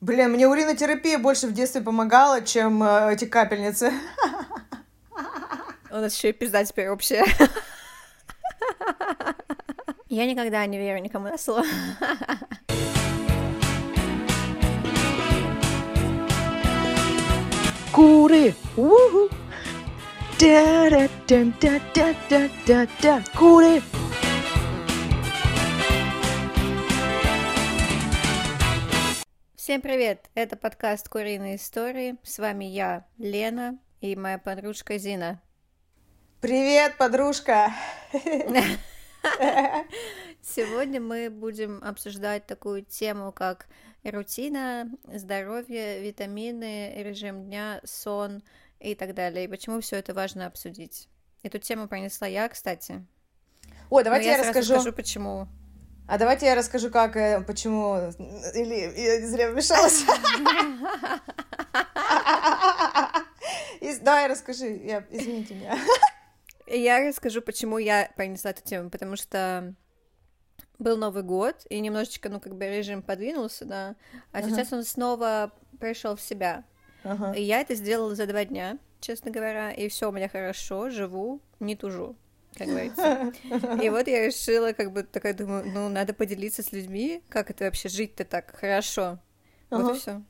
Блин, мне уринотерапия больше в детстве помогала, чем э, эти капельницы. У нас еще и пизда теперь общая. Я никогда не верю никому на слово. Куры! Уху! Да-да-да-да-да-да-да! Куры! Всем привет! Это подкаст «Куриные истории». С вами я, Лена, и моя подружка Зина. Привет, подружка! Сегодня мы будем обсуждать такую тему, как рутина, здоровье, витамины, режим дня, сон и так далее. И почему все это важно обсудить. Эту тему принесла я, кстати. О, давайте Но я, я расскажу. скажу, почему. А давайте я расскажу, как, э, почему... Или я зря вмешалась. Давай расскажи, я... извините меня. Я расскажу, почему я принесла эту тему, потому что был Новый год, и немножечко, ну, как бы режим подвинулся, да, а сейчас он снова пришел в себя. И я это сделала за два дня, честно говоря, и все у меня хорошо, живу, не тужу, как говорится. И вот я решила, как бы такая думаю, ну, надо поделиться с людьми, как это вообще жить-то так хорошо. Вот Ага. и все.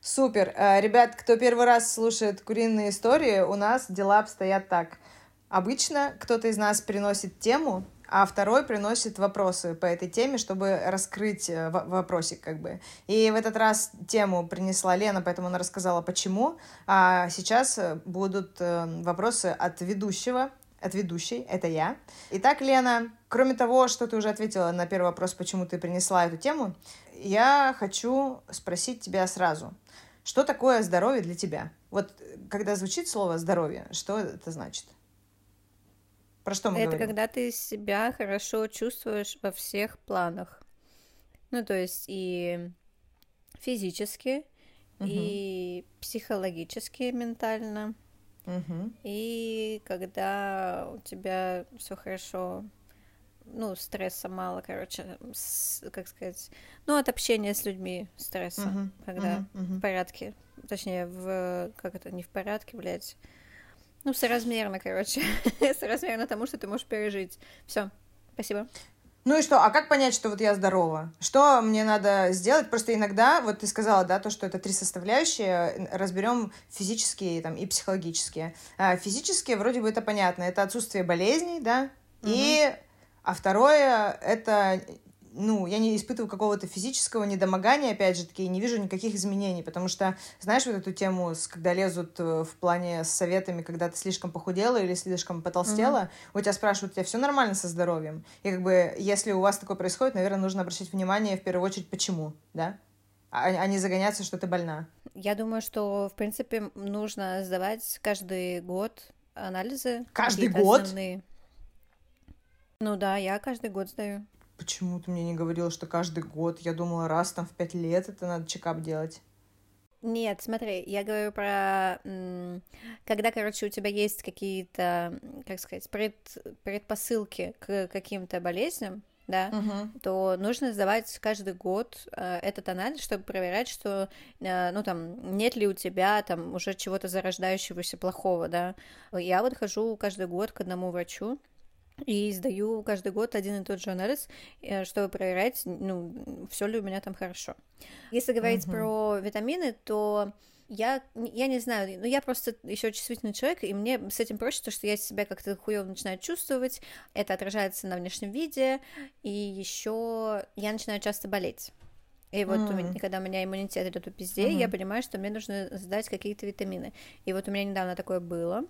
Супер. Э, Ребят, кто первый раз слушает куриные истории, у нас дела обстоят так. Обычно кто-то из нас приносит тему, а второй приносит вопросы по этой теме, чтобы раскрыть э, во- вопросик как бы. И в этот раз тему принесла Лена, поэтому она рассказала почему. А сейчас э, будут э, вопросы от ведущего, от ведущей, это я. Итак, Лена, кроме того, что ты уже ответила на первый вопрос, почему ты принесла эту тему, я хочу спросить тебя сразу. Что такое здоровье для тебя? Вот когда звучит слово здоровье, что это значит? Про что мы Это говорим? когда ты себя хорошо чувствуешь во всех планах. Ну, то есть и физически, Мгм. и психологически, ментально, Мгм. и когда у тебя все хорошо, ну, стресса мало, короче, с- как сказать, ну, от общения с людьми стресса, Мгм. когда. Мгм. в порядке, точнее, в, как это, не в порядке, блядь, ну, соразмерно, короче, соразмерно тому, что ты можешь пережить. Все, спасибо. Ну и что? А как понять, что вот я здорова? Что мне надо сделать? Просто иногда, вот ты сказала, да, то, что это три составляющие, разберем физические там, и психологические. А, физические, вроде бы это понятно, это отсутствие болезней, да, и... А второе, это, ну, я не испытываю какого-то физического недомогания, опять же таки, и не вижу никаких изменений, потому что, знаешь, вот эту тему, с- когда лезут э, в плане с советами, когда ты слишком похудела или слишком потолстела, у тебя спрашивают, у тебя все нормально со здоровьем? И как бы, если у вас такое происходит, наверное, нужно обращать внимание в первую очередь, почему, да? А, а не загоняться, что ты больна. Я думаю, что, в принципе, нужно сдавать каждый год анализы. Каждый год? основные. Ну да, я каждый год сдаю. Почему ты мне не говорила, что каждый год? Я думала, раз там в пять лет это надо чекап делать. Нет, смотри, я говорю про, когда, короче, у тебя есть какие-то, как сказать, пред, предпосылки к каким-то болезням, да, Мгм. то нужно сдавать каждый год э, этот анализ, чтобы проверять, что, э, ну, там, нет ли у тебя там уже чего-то зарождающегося плохого, да. Я вот хожу каждый год к одному врачу, и сдаю каждый год один и тот же анализ, э, чтобы проверять, ну, все ли у меня там хорошо. Если говорить Мгм. про витамины, то я, я не знаю, ну я просто еще чувствительный человек, и мне с этим проще, то что я себя как-то хуево начинаю чувствовать, это отражается на внешнем виде, и еще я начинаю часто болеть. И вот у меня, когда у меня иммунитет идет по пизде, я Мгм. понимаю, что мне нужно сдать какие-то витамины. И вот у меня недавно такое было.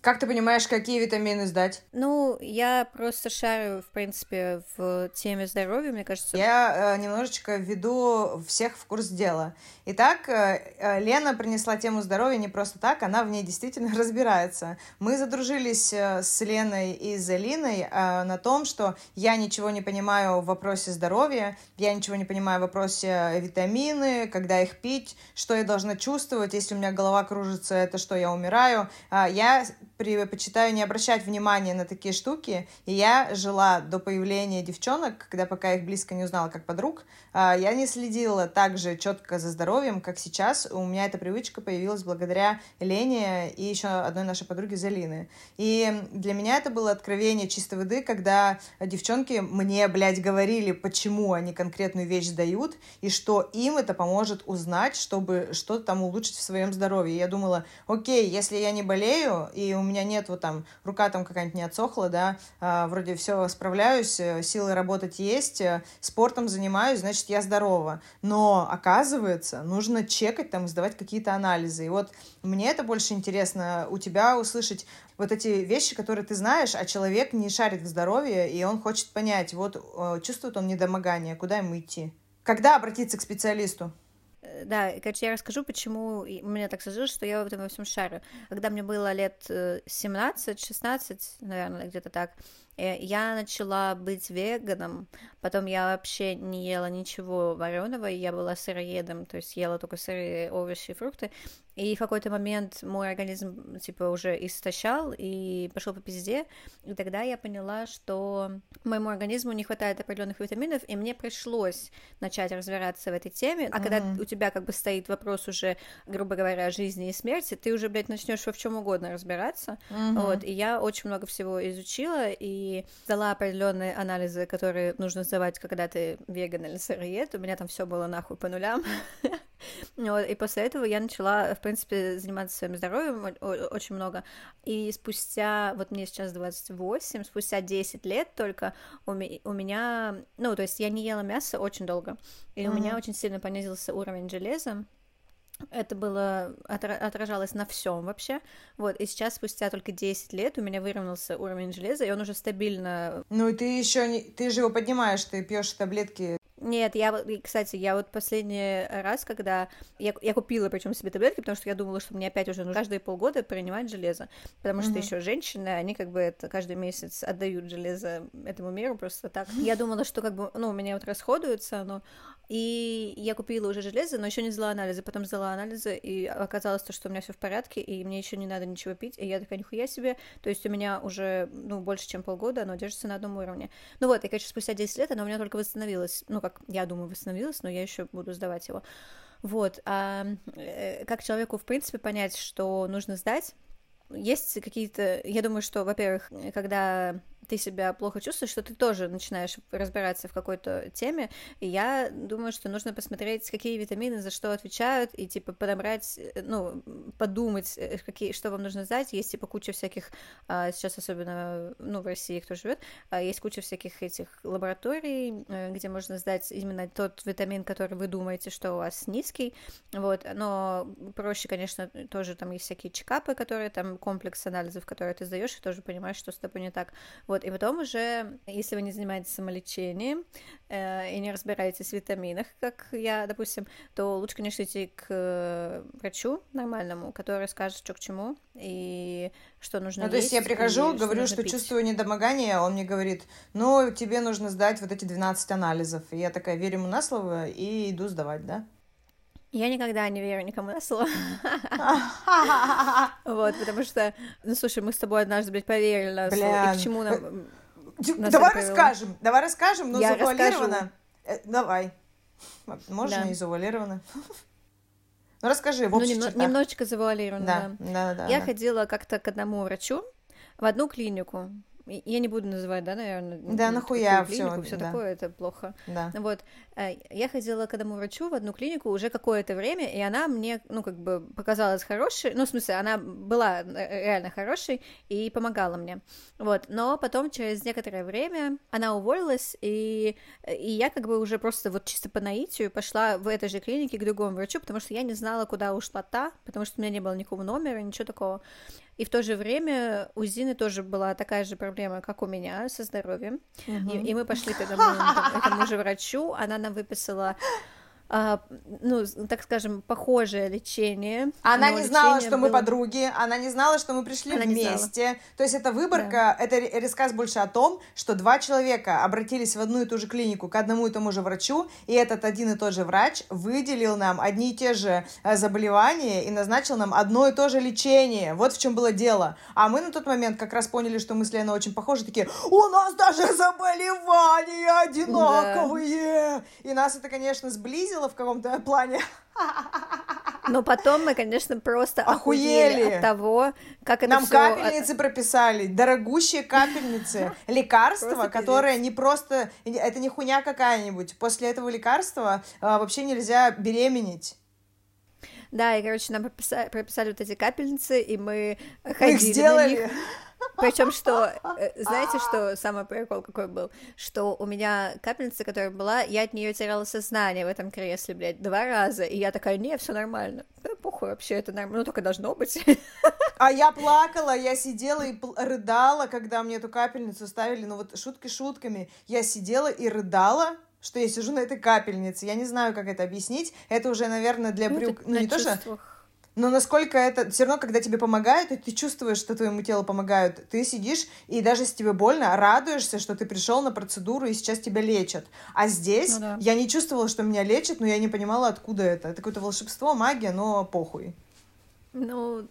Как ты понимаешь, какие витамины сдать? Ну, я просто шарю, в принципе, в теме здоровья, мне кажется. Я э, немножечко введу всех в курс дела. Итак, э, э, Лена принесла тему здоровья не просто так, она в ней действительно разбирается. Мы задружились э, с Леной и с Алиной э, на том, что я ничего не понимаю в вопросе здоровья, я ничего не понимаю в вопросе витамины, когда их пить, что я должна чувствовать, если у меня голова кружится, это что, я умираю. А, Я предпочитаю не обращать внимания на такие штуки. И я жила до появления девчонок, когда пока их близко не узнала как подруг, а, я не следила так же четко за здоровьем, как сейчас. У меня эта привычка появилась благодаря Лене и еще одной нашей подруге Залины. И для меня это было откровение чистой воды, когда девчонки мне, блядь, говорили, почему они конкретную вещь сдают, и что им это поможет узнать, чтобы что-то там улучшить в своем здоровье. Я думала, окей, если я не болею, и у меня нет вот там, рука там какая-нибудь не отсохла, да, а, вроде все справляюсь, э, силы работать есть, э, спортом занимаюсь, значит, я здорова. Но, оказывается, нужно чекать там, сдавать какие-то анализы. И вот мне это больше интересно у тебя услышать вот эти вещи, которые ты знаешь, а человек не шарит в здоровье, и он хочет понять, вот э, чувствует он недомогание, куда ему идти. Когда обратиться к специалисту? Э, да, короче, я расскажу, почему у меня так сложилось, что я в этом во всем шарю. Когда мне было лет 17-16, э, наверное, где-то так, э, я начала быть веганом, потом я вообще не ела ничего вареного, я была сыроедом, то есть ела только сырые овощи и фрукты, и в какой-то момент мой организм, типа, уже истощал и пошел по пизде. И тогда я поняла, что моему организму не хватает определенных витаминов, и мне пришлось начать разбираться в этой теме. А mm-hmm. когда у тебя как бы стоит вопрос уже, грубо говоря, жизни и смерти, ты уже, блядь, начнешь во чем угодно разбираться. Mm-hmm. Вот. И я очень много всего изучила и дала определенные анализы, которые нужно сдавать, когда ты веган или сыроед. У меня там все было нахуй по нулям. Вот, и после этого я начала, в принципе, заниматься своим здоровьем очень много. И спустя, вот мне сейчас 28, спустя 10 лет только у, ми- у меня, ну, то есть я не ела мясо очень долго, и mm-hmm. у меня очень сильно понизился уровень железа, это было отражалось на всем вообще. Вот, и сейчас, спустя только 10 лет, у меня выровнялся уровень железа, и он уже стабильно. Ну, и ты еще не. Ты же его поднимаешь, ты пьешь таблетки нет, я, кстати, я вот последний раз, когда я, я купила причем себе таблетки, потому что я думала, что мне опять уже нужно каждые полгода принимать железо, потому что mm-hmm. еще женщины, они как бы это каждый месяц отдают железо этому миру просто так. Я думала, что как бы, ну, у меня вот расходуется оно, и я купила уже железо, но еще не взяла анализы, потом взяла анализы, и оказалось то, что у меня все в порядке, и мне еще не надо ничего пить, и я такая, нихуя себе, то есть у меня уже, ну, больше, чем полгода оно держится на одном уровне. Ну вот, и, короче, спустя 10 лет оно у меня только восстановилось, ну, как я думаю, восстановилось, но я еще буду сдавать его. Вот, а э, как человеку, в принципе, понять, что нужно сдать, есть какие-то, я думаю, что, во-первых, когда ты себя плохо чувствуешь, что ты тоже начинаешь разбираться в какой-то теме, и я думаю, что нужно посмотреть, какие витамины за что отвечают, и, типа, подобрать, э, ну, подумать, э, какие, что вам нужно знать, есть, типа, куча всяких, а, сейчас особенно, ну, в России кто живет, а, есть куча всяких этих лабораторий, э, где можно сдать именно тот витамин, который вы думаете, что у вас низкий, вот, но проще, конечно, тоже там есть всякие чекапы, которые там комплекс анализов, которые ты сдаешь, и тоже понимаешь, что с тобой не так, вот, и потом уже, если вы не занимаетесь самолечением э, и не разбираетесь в витаминах, как я, допустим, то лучше, конечно, идти к э, врачу нормальному, который скажет, что к чему и что нужно Ну, то есть я прихожу, говорю, что, что чувствую недомогание, а он мне говорит, ну, тебе нужно сдать вот эти 12 анализов. И я такая верю ему на слово и иду сдавать, да? Я никогда не верю никому на слово. Вот, потому что, ну, слушай, мы с тобой однажды, блядь, поверили на слово, и к чему нам... Давай расскажем, давай расскажем, но завуалировано. Э, давай. Можно и завуалировано. Ну, расскажи, в ну, немножечко да. Да, да, Я ходила как-то к одному врачу в одну клинику, я не буду называть, да, наверное. Да, нахуя все. Все да. такое, это плохо. Да. Вот. Э, я ходила к одному врачу в одну клинику уже какое-то время, и она мне, ну, как бы показалась хорошей, ну, в смысле, она была э, реально хорошей и помогала мне. Вот. Но потом, через некоторое время, она уволилась, и, и я как бы уже просто вот чисто по наитию пошла в этой же клинике к другому врачу, потому что я не знала, куда ушла та, потому что у меня не было никакого номера, ничего такого. И в то же время у Зины тоже была такая же проблема, как у меня, со здоровьем. Uh-huh. И, и мы пошли к этому, этому же врачу, она нам выписала а, ну, так скажем, похожее лечение. Она не знала, что было... мы подруги, она не знала, что мы пришли она вместе. То есть это выборка, да. это рассказ больше о том, что два человека обратились в одну и ту же клинику к одному и тому же врачу, и этот один и тот же врач выделил нам одни и те же э, заболевания и назначил нам одно и то же лечение. Вот в чем было дело. А мы на тот момент как раз поняли, что мы с Леной очень похожи, такие, у нас даже заболевания одинаковые! Да. И нас это, конечно, сблизило, сблизило в каком-то плане. Но потом мы, конечно, просто охуели, охуели от того, как это Нам всё... капельницы прописали, дорогущие капельницы, лекарства, которые не просто... Это не хуйня какая-нибудь. После этого лекарства а, вообще нельзя беременеть. Да, и, короче, нам прописали, прописали вот эти капельницы, и мы ходили Их сделали. на них. Причем, что, э, знаете, что самый прикол какой был? Что у меня капельница, которая была, я от нее теряла сознание в этом кресле, блядь, два раза. И я такая, не, все нормально. Да похуй вообще, это нормально. Ну, только должно быть. А я плакала, я сидела и рыдала, когда мне эту капельницу ставили. Ну вот шутки шутками. Я сидела и рыдала, что я сижу на этой капельнице. Я не знаю, как это объяснить. Это уже, наверное, для ну. Ну, не то, что но насколько это... Все равно, когда тебе помогают, и ты чувствуешь, что твоему телу помогают, ты сидишь, и даже если тебе больно, радуешься, что ты пришел на процедуру, и сейчас тебя лечат. А здесь ну, да. я не чувствовала, что меня лечат, но я не понимала, откуда это. Это какое-то волшебство, магия, но похуй. Ну,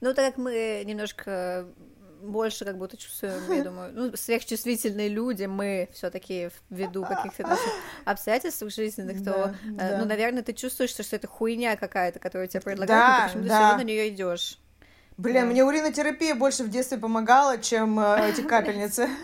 ну, так как мы немножко больше как будто чувствуем, я думаю, ну, сверхчувствительные люди, мы все таки ввиду каких-то наших обстоятельств жизненных, то, да, э, да. ну, наверное, ты чувствуешь, что это хуйня какая-то, которую тебе предлагают, да, но почему-то да. все равно на нее идешь. Блин, да. мне уринотерапия больше в детстве помогала, чем э, эти капельницы.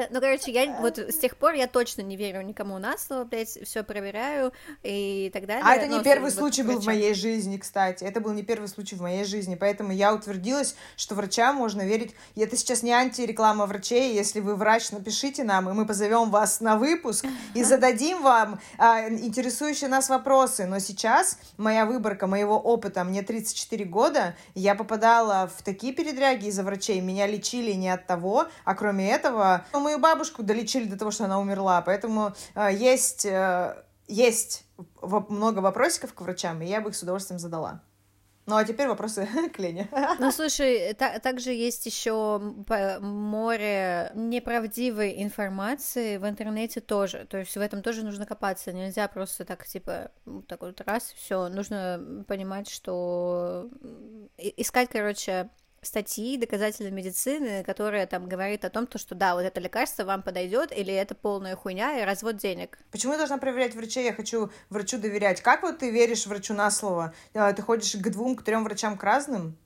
Э, ну, короче, я вот с тех пор я точно не верю никому на слово, блядь, все проверяю и так далее. А это не первый случай был в моей жизни, кстати. Это был не первый случай в моей жизни, поэтому я утвердилась, что врачам можно верить. И это сейчас не антиреклама врачей. Если вы врач, напишите нам, и мы позовем вас на выпуск и зададим вам а, интересующие нас вопросы. Но сейчас моя выборка моего опыта, мне 34 года, я попадала в такие передряги из-за врачей. Меня лечили не от того, а кроме этого мою бабушку долечили до того, что она умерла, поэтому э, есть, э, есть много вопросиков к врачам, и я бы их с удовольствием задала. Ну а теперь вопросы к Лене. Ну слушай, та- также есть еще море неправдивой информации в интернете тоже. То есть в этом тоже нужно копаться. Нельзя просто так типа так вот раз все. Нужно понимать, что искать, короче, статьи доказательной медицины, которая там говорит о том, то, что да, вот это лекарство вам подойдет, или это полная хуйня и развод денег. Почему я должна проверять врачей? Я хочу врачу доверять. Как вот ты веришь врачу на слово? А, ты ходишь к двум, к трем врачам к разным?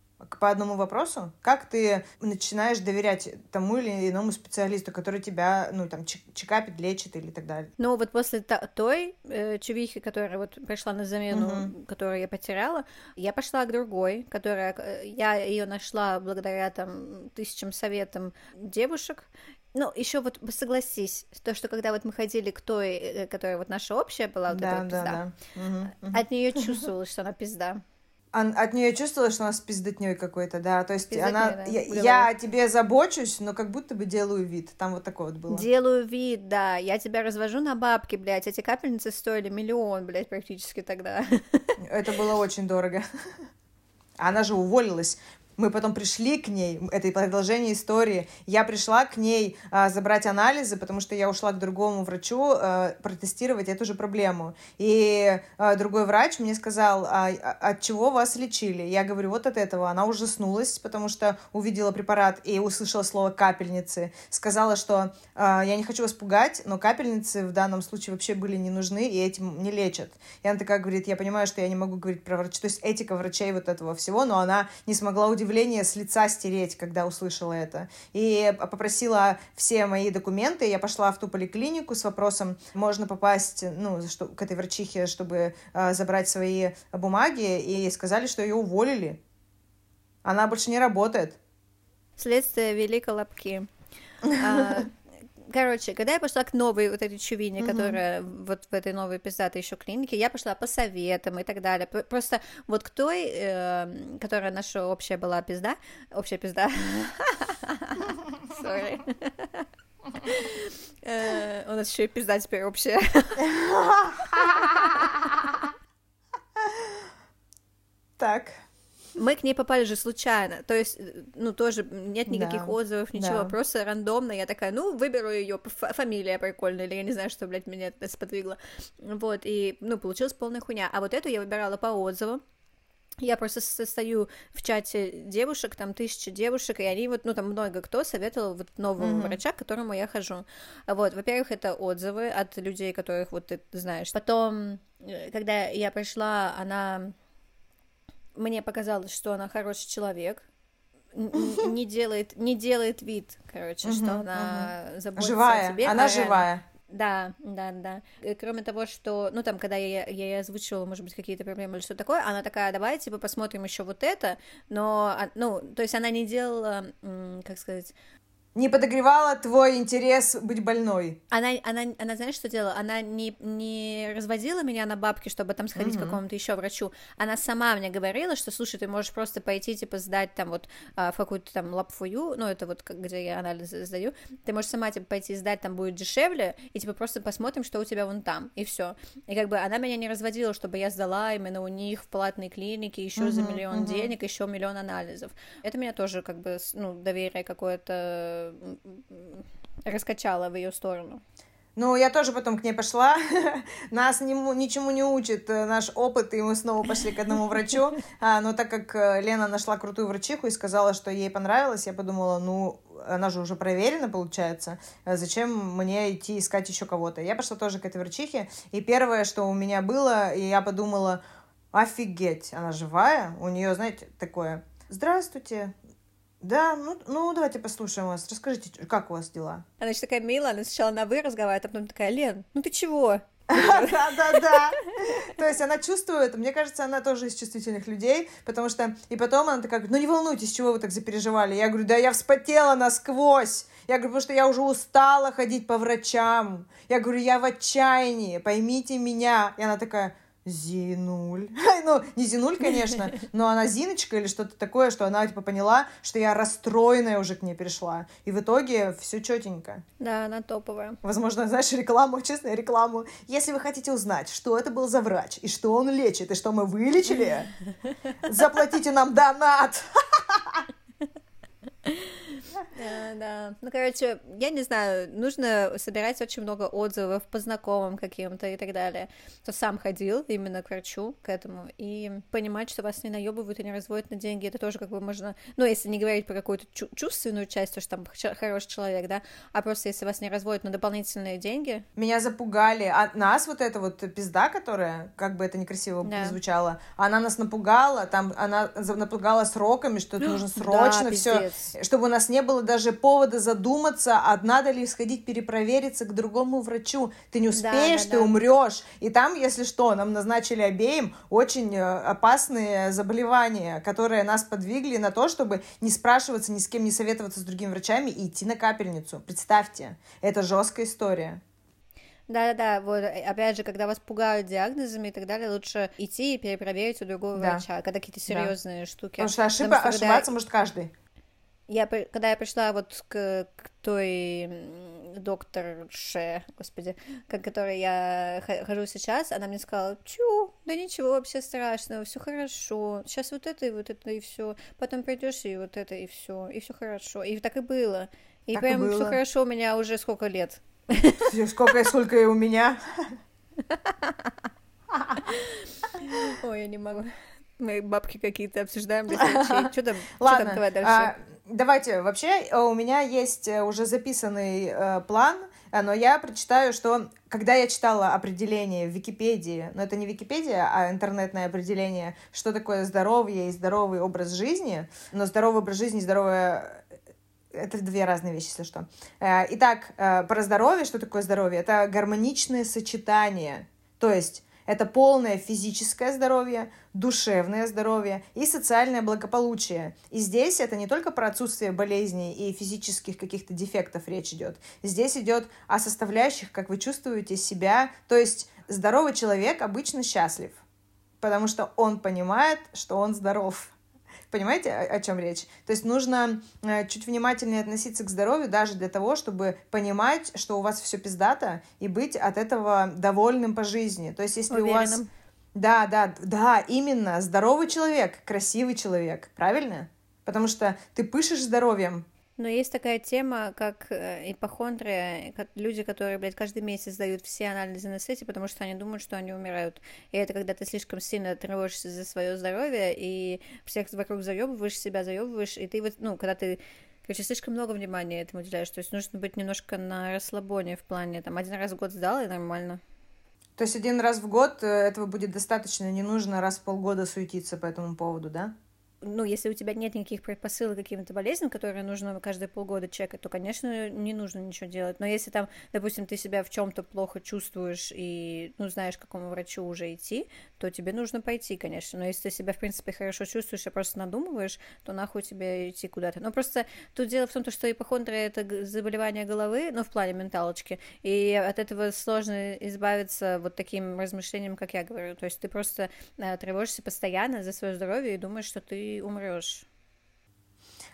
По одному вопросу, как ты начинаешь доверять тому или иному специалисту, который тебя, ну, там, чекапит, лечит или так далее? Ну, вот после той э, чувихи, которая вот пришла на замену, угу. которую я потеряла, я пошла к другой, которая, э, я ее нашла благодаря, там, тысячам советам девушек, ну, еще вот согласись, то, что когда вот мы ходили к той, э, которая вот наша общая была, вот да, эта да, пизда, да. Угу, угу. от нее чувствовалось, что она пизда от нее чувствовала, что она с пиздотней какой-то, да. То есть Пиздотней, она. Да, я, я о тебе забочусь, но как будто бы делаю вид. Там вот такое вот было. Делаю вид, да. Я тебя развожу на бабки, блядь. Эти капельницы стоили миллион, блядь, практически тогда. Это было очень дорого. Она же уволилась. Мы потом пришли к ней, это продолжение истории. Я пришла к ней а, забрать анализы, потому что я ушла к другому врачу а, протестировать эту же проблему. И а, другой врач мне сказал, а, а, от чего вас лечили? Я говорю, вот от этого. Она ужаснулась, потому что увидела препарат и услышала слово капельницы. Сказала, что а, я не хочу вас пугать, но капельницы в данном случае вообще были не нужны и этим не лечат. И она такая говорит, я понимаю, что я не могу говорить про врача, то есть этика врачей вот этого всего, но она не смогла удивиться удивление с лица стереть, когда услышала это. И попросила все мои документы. Я пошла в ту поликлинику с вопросом, можно попасть ну, что, к этой врачихе, чтобы э, забрать свои бумаги. И сказали, что ее уволили. Она больше не работает. Следствие вели колобки. Короче, когда я пошла к новой вот этой чувине, mm-hmm. которая вот в этой новой пиздатой еще клинике, я пошла по советам и так далее. Просто вот к той, э, которая наша общая была пизда, общая пизда, sorry, Э, у нас еще и пизда теперь общая. Так. Мы к ней попали же случайно, то есть, ну, тоже нет никаких Да. отзывов, ничего, Да. просто рандомно, я такая, ну, выберу ее, фамилия прикольная, или я не знаю, что, блядь, меня это сподвигло, вот, и, ну, получилась полная хуйня, а вот эту я выбирала по отзывам, я просто состою в чате девушек, там тысячи девушек, и они вот, ну, там много кто советовал вот нового Мгм. врача, к которому я хожу. Вот, во-первых, это отзывы от людей, которых вот ты знаешь. Потом, э, когда я пришла, она... Мне показалось, что она хороший человек, не делает, не делает вид, короче, что она заботится Живая. о тебе. Она реально- живая. да, да, да. И кроме того, что, ну, там, когда я, я ей озвучивала, может быть, какие-то проблемы или что такое, она такая, давай, типа, посмотрим еще вот это, но, а, ну, то есть она не делала, как сказать, Не подогревала твой интерес быть больной. она, она, она, знаешь, что делала? Она не, не разводила меня на бабки, чтобы там сходить к Мгм. какому-то еще врачу. Она сама мне говорила, что, слушай, ты можешь просто пойти, типа, сдать там вот а, в какую-то там лапфую, ну, это вот где я анализы сдаю, ты можешь сама, типа, пойти сдать, там будет дешевле, и, типа, просто посмотрим, что у тебя вон там, и все. И как бы она меня не разводила, чтобы я сдала именно у них в платной клинике еще за Мгм, миллион мгм. денег, еще миллион анализов. Это меня тоже, как бы, ну, доверие какое-то м, раскачало в ее сторону. Ну, я тоже потом к ней пошла. Нас нему- ничему не учит э, наш опыт, и мы снова пошли к одному врачу. А, но так как э, Лена нашла крутую врачиху и сказала, что ей понравилось, я подумала, ну, она же уже проверена, получается. э, Зачем мне идти искать еще кого-то? Я пошла тоже к этой врачихе, и первое, что у меня было, и я подумала, офигеть, она живая, у нее, знаете, такое, здравствуйте, да, ну, ну давайте послушаем вас, расскажите, как у вас дела? Она еще такая милая, она сначала на «вы» разговаривает, а потом такая, Лен, ну ты чего? Да, да, да. То есть она чувствует, мне кажется, она тоже из чувствительных людей, потому что и потом она такая, ну не волнуйтесь, чего вы так запереживали. Я говорю, да я вспотела насквозь. Я говорю, потому что я уже устала ходить по врачам. Я говорю, я в отчаянии, поймите меня. И она такая, Зинуль. Ну, не Зинуль, конечно, но она Зиночка или что-то такое, что она типа поняла, что я расстроенная уже к ней перешла. И в итоге все четенько. Да, она топовая. Возможно, знаешь, рекламу, честную рекламу. Если вы хотите узнать, что это был за врач, и что он лечит, и что мы вылечили, заплатите нам донат. Да, да. Ну, короче, я не знаю, нужно собирать очень много отзывов по знакомым каким-то и так далее. Кто сам ходил именно к врачу, к этому, и понимать, что вас не наебывают и не разводят на деньги, это тоже как бы можно, ну, если не говорить про какую-то чу- чувственную часть, то что там хороший человек, да, а просто если вас не разводят на дополнительные деньги, Меня запугали. А нас вот эта вот пизда, которая, как бы это некрасиво Да. звучало, она нас напугала, там она напугала сроками, что это нужно срочно да, все, чтобы у нас не было даже повода задуматься, а надо ли сходить перепровериться к другому врачу. Ты не успеешь, да, ты да. умрешь. И там, если что, нам назначили обеим очень э, опасные заболевания, которые нас подвигли на то, чтобы не спрашиваться, ни с кем не советоваться с другими врачами и идти на капельницу. Представьте, это жесткая история. Да-да-да, вот, э, опять же, когда вас пугают диагнозами и так далее, лучше идти и перепроверить у другого Да. врача, когда какие-то серьезные штуки. Потому что ошиба- Потому что когда ошибаться может каждый. Я, когда я пришла вот к, к той докторше, господи, к которой я хожу сейчас, она мне сказала, чу, да ничего вообще страшного, все хорошо, сейчас вот это и вот это и все, потом придешь и вот это и все, и все хорошо, и так и было, и Так и прям все хорошо у меня уже сколько лет. Сколько, сколько и у меня. Ой, я не могу. Мы бабки какие-то обсуждаем. Что там? Что Ладно, там давай дальше? Давайте. Вообще, э, у меня есть э, уже записанный э, план, э, но я прочитаю, что когда я читала определение в Википедии, но это не Википедия, а интернетное определение, что такое здоровье и здоровый образ жизни, но здоровый образ жизни здоровое это две разные вещи, если что. Итак, про здоровье, что такое здоровье? Это гармоничное сочетание. То есть это полное физическое здоровье, душевное здоровье и социальное благополучие. И здесь это не только про отсутствие болезней и физических каких-то дефектов речь идет. Здесь идет о составляющих, как вы чувствуете себя. То есть здоровый человек обычно счастлив, потому что он понимает, что он здоров. Понимаете, о, о чем речь? То есть нужно э, чуть внимательнее относиться к здоровью даже для того, чтобы понимать, что у вас все пиздато, и быть от этого довольным по жизни. То есть если Уверенным. у вас... Да, да, да, именно. Здоровый человек, красивый человек, правильно? Потому что ты пышешь здоровьем, но есть такая тема, как э, ипохондрия, люди, которые, блядь, каждый месяц сдают все анализы на свете, потому что они думают, что они умирают. И это когда ты слишком сильно тревожишься за свое здоровье, и всех вокруг заебываешь, себя заебываешь, и ты вот, ну, когда ты Короче, слишком много внимания этому уделяешь. То есть нужно быть немножко на расслабоне в плане, там, один раз в год сдал, и нормально. То есть один раз в год э, этого будет достаточно, не нужно раз в полгода суетиться по этому поводу, да? Ну, если у тебя нет никаких предпосылок каким-то болезням, которые нужно каждые полгода чекать, то, конечно, не нужно ничего делать. Но если там, допустим, ты себя в чем-то плохо чувствуешь и, ну, знаешь, к какому врачу уже идти, то тебе нужно пойти, конечно. Но если ты себя, в принципе, хорошо чувствуешь, а просто надумываешь, то нахуй тебе идти куда-то. Но просто тут дело в том, что ипохондрия — это заболевание головы, ну, в плане менталочки, и от этого сложно избавиться вот таким размышлением, как я говорю. То есть ты просто э, тревожишься постоянно за свое здоровье и думаешь, что ты умрешь.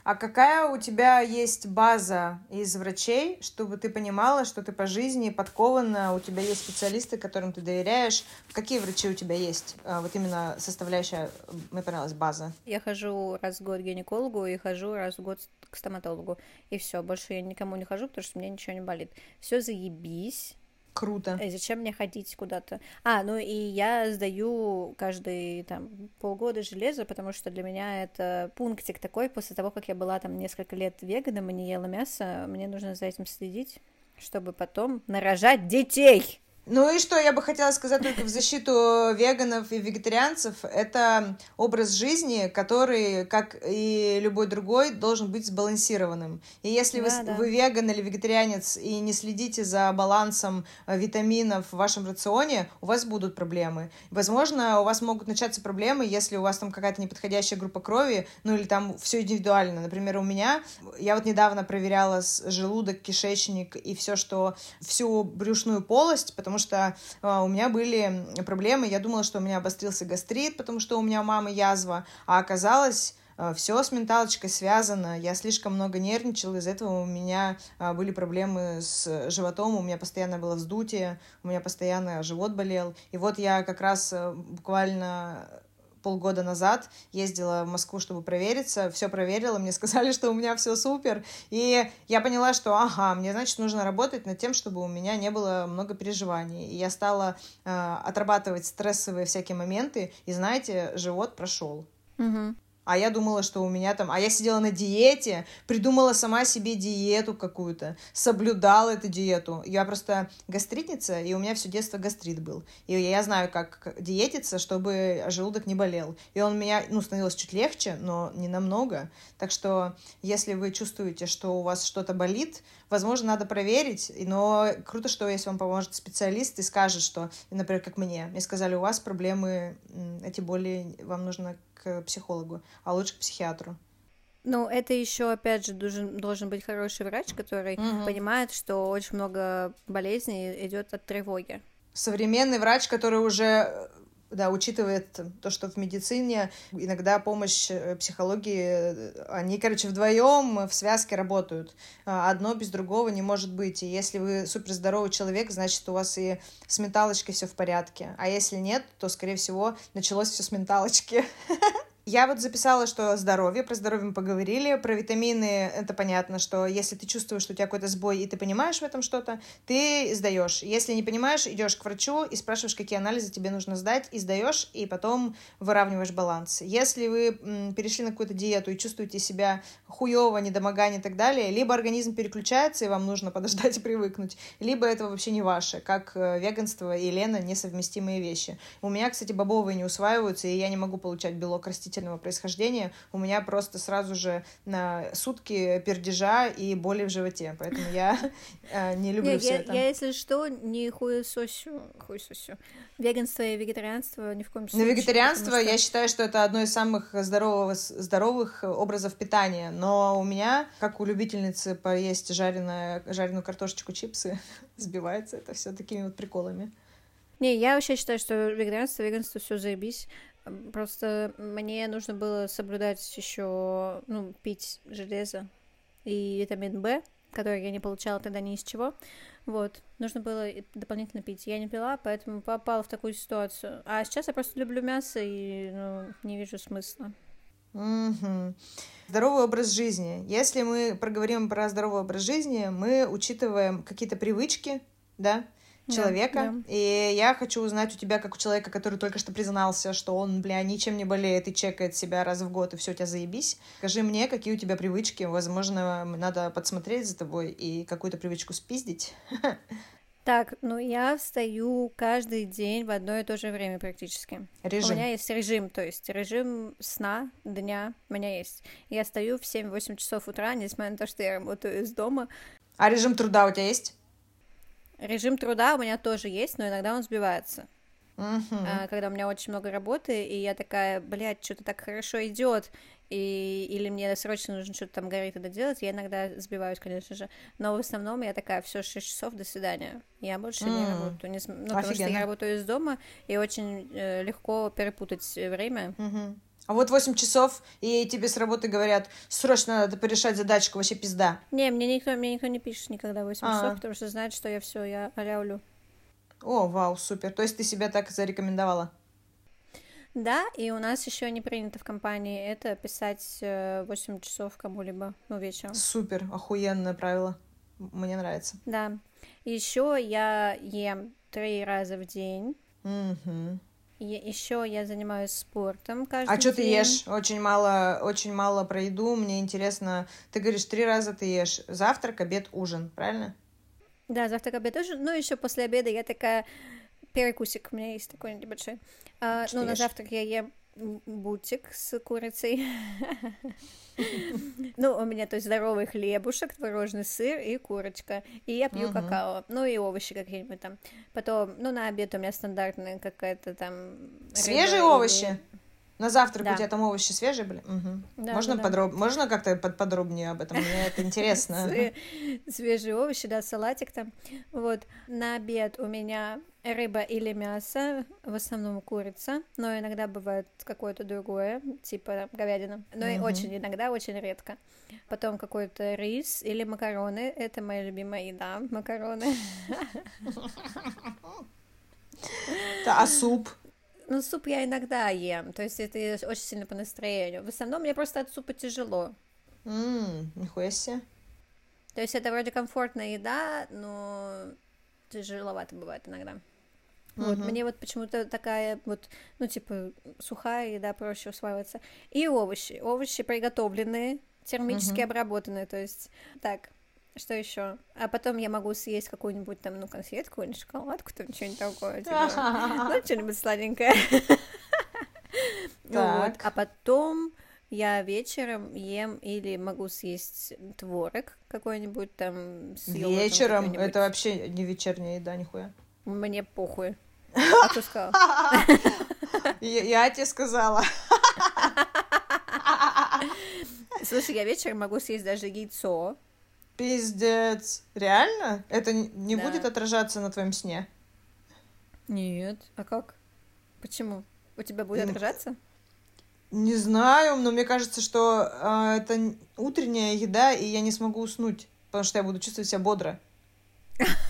А какая у тебя есть база из врачей, чтобы ты понимала, что ты по жизни подкована, у тебя есть специалисты, которым ты доверяешь? Какие врачи у тебя есть? А, вот именно составляющая, мне понравилась, база. Я хожу раз в год к гинекологу и хожу раз в год к стоматологу. И все, больше я никому не хожу, потому что мне ничего не болит. Все заебись. Круто. И э, зачем мне ходить куда-то? А, ну и я сдаю каждый там полгода железо, потому что для меня это пунктик такой, после того, как я была там несколько лет веганом и не ела мясо, мне нужно за этим следить, чтобы потом нарожать детей. Ну и что я бы хотела сказать только в защиту веганов и вегетарианцев, это образ жизни, который, как и любой другой, должен быть сбалансированным. И если да, вы, да. вы веган или вегетарианец и не следите за балансом э, витаминов в вашем рационе, у вас будут проблемы. Возможно, у вас могут начаться проблемы, если у вас там какая-то неподходящая группа крови, ну или там все индивидуально. Например, у меня, я вот недавно проверяла желудок, кишечник и все, что всю брюшную полость, потому что э, у меня были проблемы. Я думала, что у меня обострился гастрит, потому что у меня у мамы язва, а оказалось э, все с менталочкой связано. Я слишком много нервничала, из-за этого у меня э, были проблемы с животом, у меня постоянно было вздутие, у меня постоянно живот болел. И вот я как раз буквально полгода назад ездила в Москву, чтобы провериться, все проверила, мне сказали, что у меня все супер, и я поняла, что ага, мне, значит, нужно работать над тем, чтобы у меня не было много переживаний, и я стала э, отрабатывать стрессовые всякие моменты, и, знаете, живот прошел. Угу. А я думала, что у меня там... А я сидела на диете, придумала сама себе диету какую-то, соблюдала эту диету. Я просто гастритница, и у меня все детство гастрит был. И я знаю, как диетиться, чтобы желудок не болел. И он меня, ну, становилось чуть легче, но не намного. Так что, если вы чувствуете, что у вас что-то болит, возможно, надо проверить. Но круто, что если вам поможет специалист и скажет, что, например, как мне, мне сказали, у вас проблемы, эти боли, вам нужно к психологу, а лучше к психиатру. Ну, это еще, опять же, должен, должен быть хороший врач, который угу. понимает, что очень много болезней идет от тревоги. Современный врач, который уже да, учитывает то, что в медицине иногда помощь э, психологии, э, они, короче, вдвоем в связке работают. А, одно без другого не может быть. И если вы суперздоровый человек, значит, у вас и с менталочкой все в порядке. А если нет, то, скорее всего, началось все с менталочки. Я вот записала, что здоровье, про здоровье мы поговорили, про витамины, это понятно, что если ты чувствуешь, что у тебя какой-то сбой, и ты понимаешь в этом что-то, ты сдаешь. Если не понимаешь, идешь к врачу и спрашиваешь, какие анализы тебе нужно сдать, и сдаешь, и потом выравниваешь баланс. Если вы перешли на какую-то диету и чувствуете себя хуево, недомогание и так далее, либо организм переключается, и вам нужно подождать и привыкнуть, либо это вообще не ваше, как э, веганство и Лена несовместимые вещи. У меня, кстати, бобовые не усваиваются, и я не могу получать белок растительный растительного происхождения, у меня просто сразу же на сутки пердежа и боли в животе, поэтому я э, не люблю все это. Я, если что, не хуесосю, хуесосю. Веганство и вегетарианство ни в коем случае. Ну, вегетарианство, я считаю, что это одно из самых здорового, здоровых образов питания, но у меня, как у любительницы поесть жареную, жареную картошечку, чипсы, сбивается это все такими вот приколами. Не, я вообще считаю, что вегетарианство, веганство все заебись. Просто мне нужно было соблюдать еще, ну, пить железо и витамин В, который я не получала тогда ни из чего. Вот, нужно было дополнительно пить. Я не пила, поэтому попала в такую ситуацию. А сейчас я просто люблю мясо и ну, не вижу смысла. Угу. Здоровый образ жизни. Если мы проговорим про здоровый образ жизни, мы учитываем какие-то привычки, да, человека. Да, И я хочу узнать у тебя, как у человека, который только что признался, что он, бля, ничем не болеет и чекает себя раз в год, и все, у тебя заебись. Скажи мне, какие у тебя привычки. Возможно, надо подсмотреть за тобой и какую-то привычку спиздить. Так, ну я встаю каждый день в одно и то же время практически. Режим. У меня есть режим, то есть режим сна, дня у меня есть. Я встаю в 7-8 часов утра, несмотря на то, что я работаю из дома. А режим труда у тебя есть? Режим труда у меня тоже есть, но иногда он сбивается. Uh-huh. Когда у меня очень много работы, и я такая, блядь, что-то так хорошо идет, и или мне срочно нужно что-то там горит это делать, я иногда сбиваюсь, конечно же. Но в основном я такая, все 6 часов, до свидания. Я больше mm. не работаю. Не, ну, потому что я работаю из дома, и очень э, легко перепутать время. Uh-huh. А вот 8 часов, и тебе с работы говорят, срочно надо порешать задачку, вообще пизда. Не, мне никто, мне никто не пишет никогда 8 А-а. часов, потому что знает, что я все, я аляулю. О, вау, супер. То есть ты себя так зарекомендовала? Да, и у нас еще не принято в компании это писать 8 э, часов кому-либо, ну, вечером. Супер, охуенное правило. Мне нравится. Да. Еще я ем три раза в день. Угу. Еще я занимаюсь спортом каждый А что ты ешь? Очень мало, очень мало про еду. Мне интересно, ты говоришь, три раза ты ешь. Завтрак, обед, ужин, правильно? Да, завтрак, обед, ужин. Ну, еще после обеда я такая... Перекусик у меня есть такой небольшой. А, ну, ешь? на завтрак я ем бутик с курицей. Ну, у меня, то есть, здоровый хлебушек, творожный сыр и курочка. И я пью какао. Ну, и овощи какие-нибудь там. Потом, ну, на обед у меня стандартная какая-то там... Свежие овощи? На завтрак да. у тебя там овощи свежие были? Угу. Да, можно да, подроб... да. Можно как-то подробнее об этом? Мне это интересно. Свежие овощи, да, салатик там. Вот. На обед у меня рыба или мясо, в основном курица, но иногда бывает какое-то другое, типа говядина. Но и очень иногда, очень редко. Потом какой-то рис или макароны. Это моя любимая еда, макароны. А суп? Ну, суп я иногда ем, то есть это очень сильно по настроению. В основном мне просто от супа тяжело. Ммм, нихуя себе. То есть это вроде комфортная еда, но тяжеловато бывает иногда. Вот, мне вот почему-то такая вот, ну, типа, сухая еда проще усваивается. И овощи. Овощи приготовленные, термически uh-huh. обработанные, то есть, так, что еще? А потом я могу съесть какую-нибудь там, ну, конфетку или шоколадку, там что-нибудь такое. Типа, ну, что-нибудь сладенькое. Вот. А потом я вечером ем или могу съесть творог какой-нибудь там с Вечером? Это вообще не вечерняя еда, нихуя. Мне похуй. А ты сказал? Я тебе сказала. Слушай, я вечером могу съесть даже яйцо. Пиздец. Реально? Это не да. будет отражаться на твоем сне? Нет. А как? Почему? У тебя будет отражаться? Не знаю, но мне кажется, что э, это утренняя еда, и я не смогу уснуть, потому что я буду чувствовать себя бодро.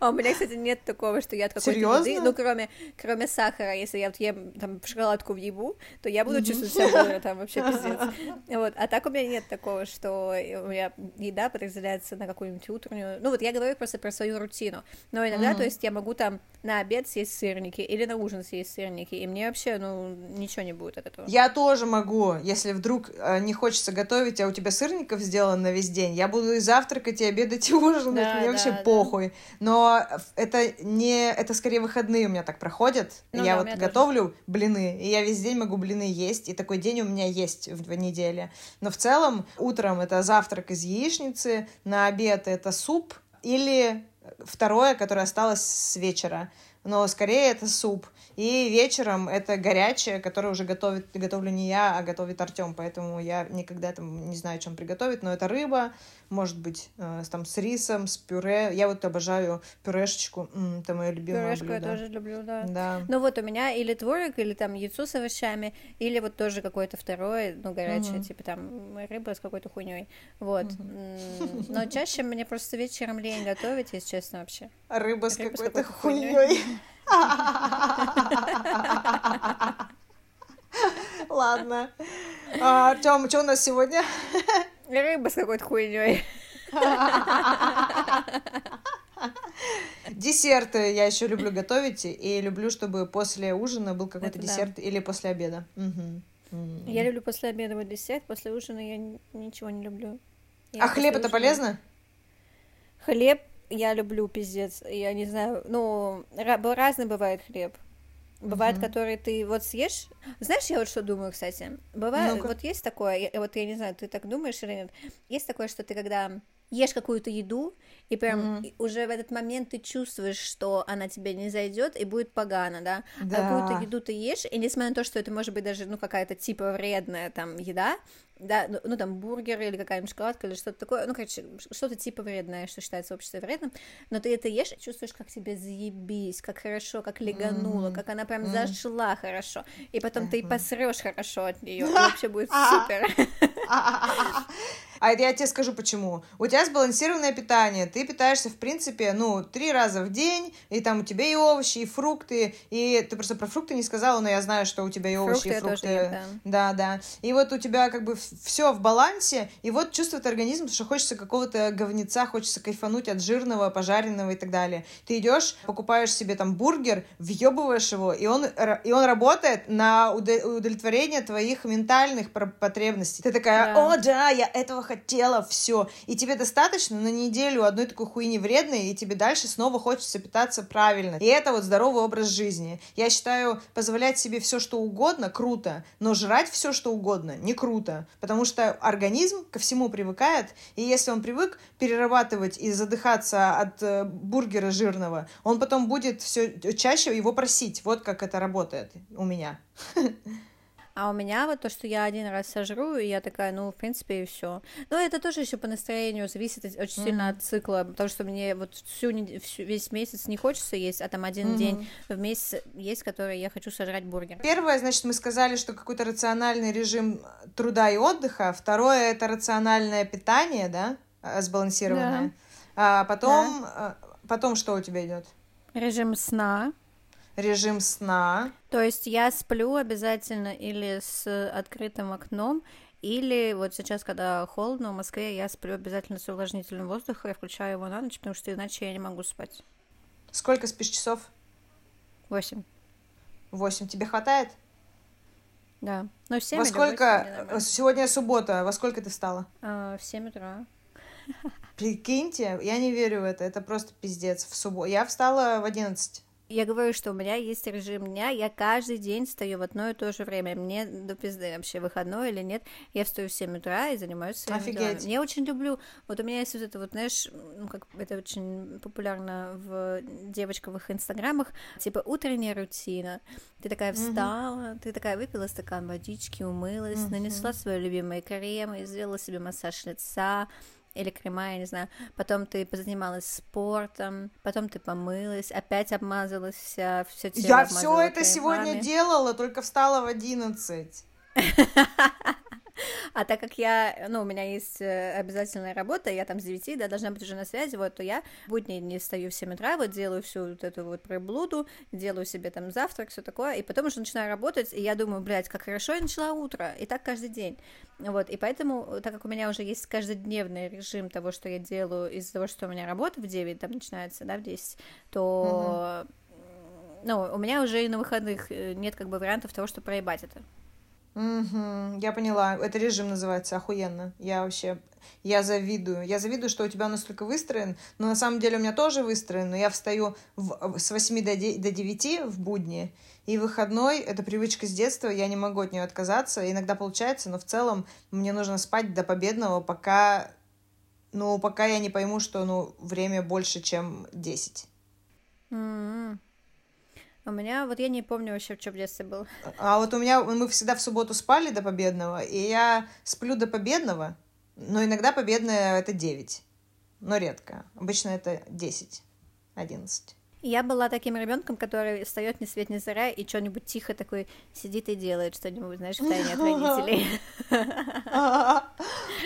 А у меня, кстати, нет такого, что я от какой-то еды, ну, кроме, кроме сахара, если я вот ем там шоколадку в ебу, то я буду чувствовать себя бодро, там вообще пиздец. Вот, а так у меня нет такого, что у меня еда подразделяется на какую-нибудь утреннюю, ну, вот я говорю просто про свою рутину, но иногда, то есть я могу там на обед съесть сырники или на ужин съесть сырники, и мне вообще, ну, ничего не будет от этого. Я тоже могу, если вдруг э, не хочется готовить, а у тебя сырников сделано на весь день, я буду и завтракать, и обедать, и ужинать, да, мне да, вообще да. похуй. Но это не, это скорее выходные у меня так проходят. Ну, я да, вот готовлю тоже. блины, и я весь день могу блины есть, и такой день у меня есть в, в неделе. Но в целом утром это завтрак из яичницы, на обед это суп или второе, которое осталось с вечера. но скорее это суп. И вечером это горячее, которое уже готовит, готовлю не я, а готовит Артем, поэтому я никогда там не знаю, чем приготовить, но это рыба, может быть, э, там с рисом, с пюре. Я вот обожаю пюрешечку, М, это мое любимое Пюрешку блюдо. я тоже люблю, да. Да. Ну вот у меня или творог, или там яйцо с овощами, или вот тоже какое-то второе, ну, горячее, Мгм. типа там рыба с какой-то хуйней. Вот. М, Но чаще мне просто вечером лень готовить, если честно, вообще. Рыба с Рыба какой-то хуйней. Ладно. Артем, что у нас сегодня? Рыба с какой-то хуйней. Десерты я еще люблю готовить, и люблю, чтобы после ужина был какой-то Это да. десерт или после обеда. Мгм. М. Я люблю после обеда вот десерт, после ужина я ничего не люблю. Я А хлеб это ужина- полезно? Хлеб я люблю, пиздец. Я не знаю, ну, разный бывает хлеб. Бывает, Мгм. который ты вот съешь. Знаешь, я вот что думаю, кстати. Бывает, Ну-ка. вот есть такое, вот я не знаю, ты так думаешь или нет. Есть такое, что ты когда ешь какую-то еду, и прям и уже в этот момент ты чувствуешь, что она тебе не зайдет и будет погано, да? А Да. какую-то еду ты ешь, и несмотря на то, что это может быть даже, ну, какая-то типа вредная там еда, да, ну, ну, там, бургер или какая-нибудь шоколадка или что-то такое, ну, короче, что-то типа вредное, что считается в обществе вредным, но ты это ешь и чувствуешь, как тебе заебись, как хорошо, как легануло, Мгм. как она прям Мгм. зашла хорошо, и потом ты Мгм. посрешь хорошо от нее, вообще будет А. супер. А это я тебе скажу почему. У тебя сбалансированное питание. Ты питаешься, в принципе, ну, три раза в день, и там у тебя и овощи, и фрукты. И ты просто про фрукты не сказала, но я знаю, что у тебя и овощи, Фрукты и фрукты. ем, да. Да, да. И вот у тебя как бы все в балансе, и вот чувствует организм, что хочется какого-то говнеца, хочется кайфануть от жирного, пожаренного и так далее. Ты идешь, покупаешь себе там бургер, въебываешь его, и он, и он работает на уд- удовлетворение твоих ментальных потребностей. Ты такая, Да. о, да, я этого хотела, все. И тебе достаточно на неделю одной такой хуйни вредной, и тебе дальше снова хочется питаться правильно. И это вот здоровый образ жизни. Я считаю, позволять себе все, что угодно, круто, но жрать все, что угодно, не круто. Потому что организм ко всему привыкает, и если он привык перерабатывать и задыхаться от э, бургера жирного, он потом будет все чаще его просить. Вот как это работает у меня. А у меня вот то, что я один раз сожру, и я такая, ну, в принципе, и все. Но это тоже еще по настроению зависит очень сильно от цикла, потому что мне вот всю, всю- весь месяц не хочется есть, а там один Мгм. день в месяц есть, который я хочу сожрать бургер. Первое, значит, мы сказали, что какой-то рациональный режим труда и отдыха. Второе — это рациональное питание, да, э, сбалансированное. А потом, э, потом что у тебя идет? Режим сна. Режим сна. То есть я сплю обязательно или с открытым окном, или вот сейчас, когда холодно в Москве, я сплю обязательно с увлажнителем воздуха, я включаю его на ночь, потому что иначе я не могу спать. Сколько спишь часов? Восемь. Восемь. Тебе хватает? Да. Ну, в семь Во или сколько... восемь, мне нормально. Сегодня суббота. Во сколько ты встала? А, в семь утра. Прикиньте, я не верю в это. Это просто пиздец. В субботу. Я встала в одиннадцать. Я говорю, что у меня есть режим дня, я каждый день встаю в одно и то же время. Мне до пизды вообще выходной или нет. Я встаю в 7 утра и занимаюсь своими Офигеть. делами. Я очень люблю, вот у меня есть вот это вот, знаешь, ну как это очень популярно в девочковых инстаграмах, типа утренняя рутина. Ты такая встала, ты такая выпила стакан водички, умылась, Мгм. нанесла свои любимые кремы, сделала себе массаж лица, или крема, я не знаю. Потом ты позанималась спортом, потом ты помылась, опять обмазалась вся, все тело Я все это сегодня кремами. делала, только встала в одиннадцать. А так как я, ну, у меня есть э, обязательная работа, я там с 9, да, должна быть уже на связи, вот, то я будни не встаю в 7 утра, вот, делаю всю вот эту вот приблуду, делаю себе там завтрак, все такое, и потом уже начинаю работать, и я думаю, блядь, как хорошо я начала утро, и так каждый день, вот, и поэтому, так как у меня уже есть каждодневный режим того, что я делаю из-за того, что у меня работа в 9 там начинается, да, в 10, то, ну, у меня уже и на выходных э, нет как бы вариантов того, чтобы проебать это. Мгм, я поняла. Это режим называется охуенно. Я вообще, я завидую. Я завидую, что у тебя настолько выстроен, но на самом деле у меня тоже выстроен, но я встаю в- с 8 до, де- до 9 в будни, и выходной — это привычка с детства, я не могу от нее отказаться. Иногда получается, но в целом мне нужно спать до победного, пока, ну, пока я не пойму, что, ну, время больше, чем 10. М. У меня, вот я не помню вообще, в детстве было. А вот у меня, мы всегда в субботу спали до победного, и я сплю до победного, но иногда победное это 9, но редко. Обычно это 10, 11. Я была таким ребенком, который встает ни свет ни заря и что-нибудь тихо такой сидит и делает что-нибудь, знаешь, в тайне от родителей.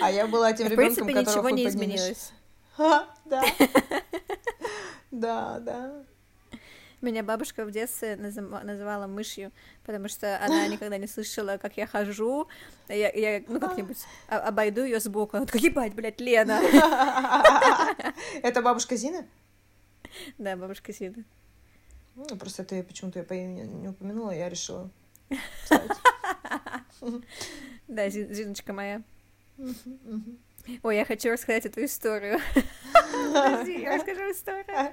А я была тем ребенком, которого ничего не изменилось. Да. Да, да. Меня бабушка в детстве называла мышью, потому что она никогда не слышала, как я хожу. Я, я ну, как-нибудь обойду ее сбоку. Она такая, ебать, блядь, Лена. Это бабушка Зина? Да, бабушка Зина. Ну, просто ты почему-то я по имени не упомянула, я решила Да, Зиночка моя. Ой, я хочу рассказать эту историю. Подожди, я расскажу историю.